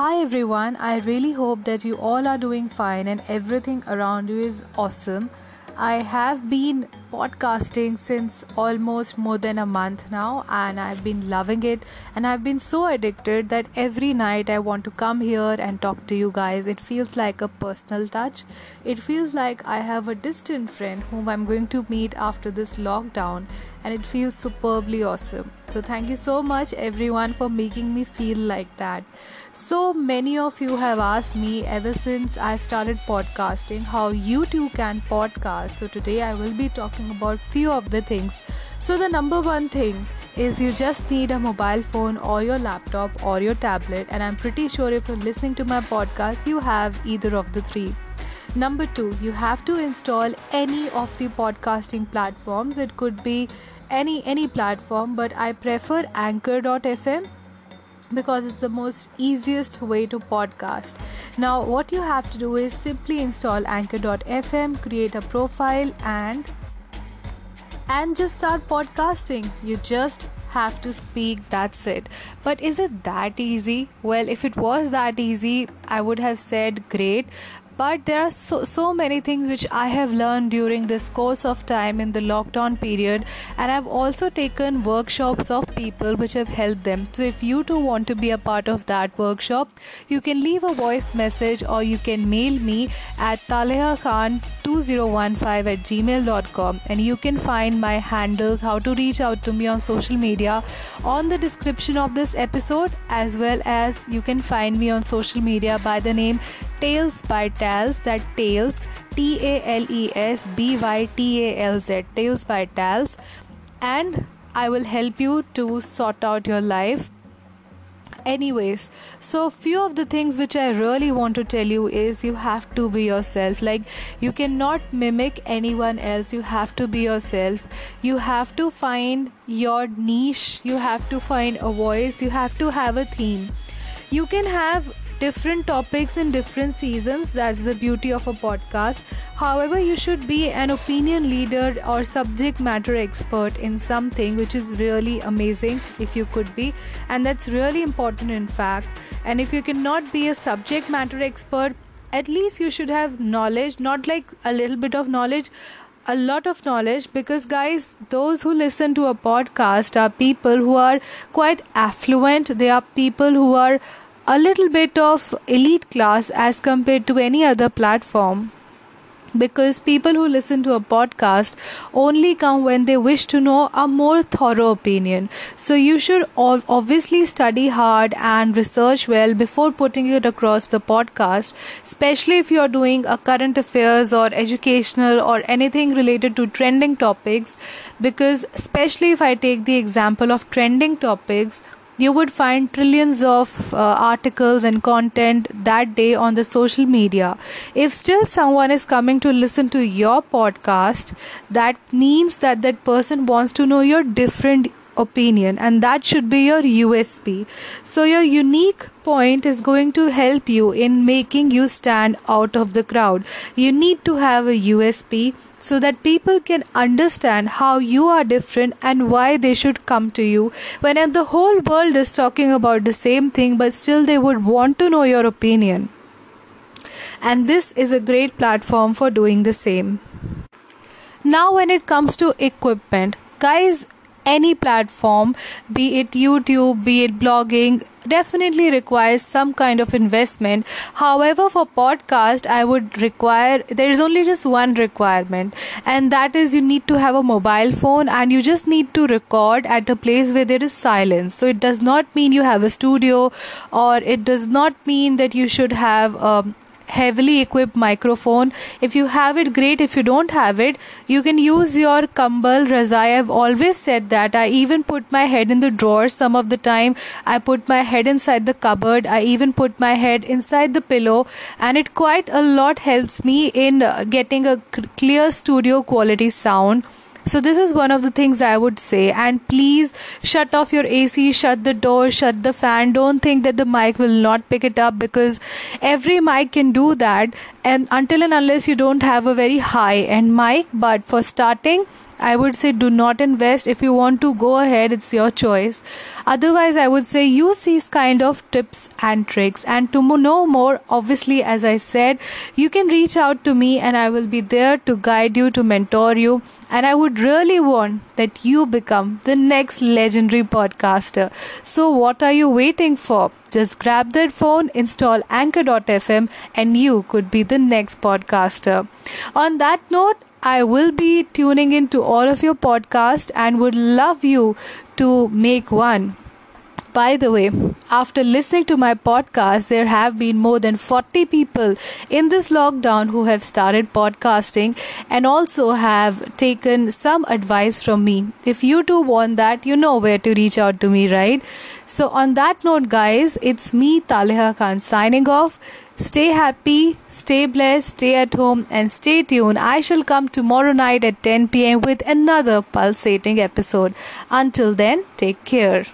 Hi everyone, I really hope that you all are doing fine and everything around you is awesome. I have been podcasting since almost more than a month now and I've been loving it and I've been so addicted that every night I want to come here and talk to you guys. It feels like a personal touch. It feels like I have a distant friend whom I'm going to meet after this lockdown and it feels superbly awesome. So, thank you so much, everyone, for making me feel like that. So, many of you have asked me ever since I've started podcasting how you too can podcast. So, today I will be talking about few of the things. So, the number one thing is you just need a mobile phone or your laptop or your tablet, and I'm pretty sure if you're listening to my podcast, you have either of the three. Number two, you have to install any of the podcasting platforms. It could be any any platform, but I prefer Anchor.fm because it's the most easiest way to podcast. Now, what you have to do is simply install Anchor.fm, create a profile, and and just start podcasting. You just have to speak, that's it. But is it that easy? Well, if it was that easy, I would have said great but there are so, so many things which i have learned during this course of time in the lockdown period. And i've also taken workshops of people which have helped them. So if you too want to be a part of that workshop you can leave a voice message or you can mail me at talehakhan2015 at gmail.com and you can find my handles how to reach out to me on social media on the description of this episode as well as you can find me on social media by the name Tales by Talz, that Tales, T A L E S B Y T A L Z, Tales by Talz, and I will help you to sort out your life. Anyways, so few of the things which I really want to tell you is you have to be yourself. Like, you cannot mimic anyone else, you have to be yourself. You have to find your niche, you have to find a voice, you have to have a theme. You can have different topics in different seasons. That's the beauty of a podcast. However, you should be an opinion leader or subject matter expert in something which is really amazing if you could be, and that's really important in fact. And if you cannot be a subject matter expert, at least you should have knowledge, not like a little bit of knowledge a lot of knowledge because guys those who listen to a podcast are people who are quite affluent they are people who are a little bit of elite class as compared to any other platform because people who listen to a podcast only come when they wish to know a more thorough opinion. So you should obviously study hard and research well before putting it across the podcast, especially if you are doing a current affairs or educational or anything related to trending topics. Because, especially if I take the example of trending topics, you would find trillions of uh, articles and content that day on the social media. If still someone is coming to listen to your podcast, that means that that person wants to know your different opinion and that should be your USP. So your unique point is going to help you in making you stand out of the crowd. You need to have a USP so that people can understand how you are different and why they should come to you when the whole world is talking about the same thing but still they would want to know your opinion and this is a great platform for doing the same now when it comes to equipment guys any platform be it youtube be it blogging definitely requires some kind of investment. However for podcast i would require there is only just one requirement and that is you need to have a mobile phone and you just need to record at a place where there is silence. So it does not mean you have a studio or it does not mean that you should have um, heavily equipped microphone. If you have it great. If you don't have it you can use your kambal razai. I've always said that. I even put my head in the drawer some of the time. I put my head inside the cupboard. I even put my head inside the pillow. And it quite a lot helps me in uh, getting a clear studio quality sound so this is one of the things i would say. And please shut off your ac shut the door shut the fan. Don't think that the mic will not pick it up because every mic can do that. And until and unless you don't have a very high end mic but for starting I would say do not invest. If you want to go ahead, it's your choice. Otherwise, I would say use these kind of tips and tricks. And to know more, obviously, as I said, you can reach out to me and I will be there to guide you, to mentor you. And I would really want that you become the next legendary podcaster. So, what are you waiting for? Just grab that phone, install anchor.fm, and you could be the next podcaster. On that note, I will be tuning into all of your podcasts and would love you to make one. By the way, after listening to my podcast, there have been more than 40 people in this lockdown who have started podcasting and also have taken some advice from me. If you too want that, you know where to reach out to me, right? So, on that note, guys, it's me, Taleha Khan, signing off. Stay happy, stay blessed, stay at home, and stay tuned. I shall come tomorrow night at 10 pm with another pulsating episode. Until then, take care.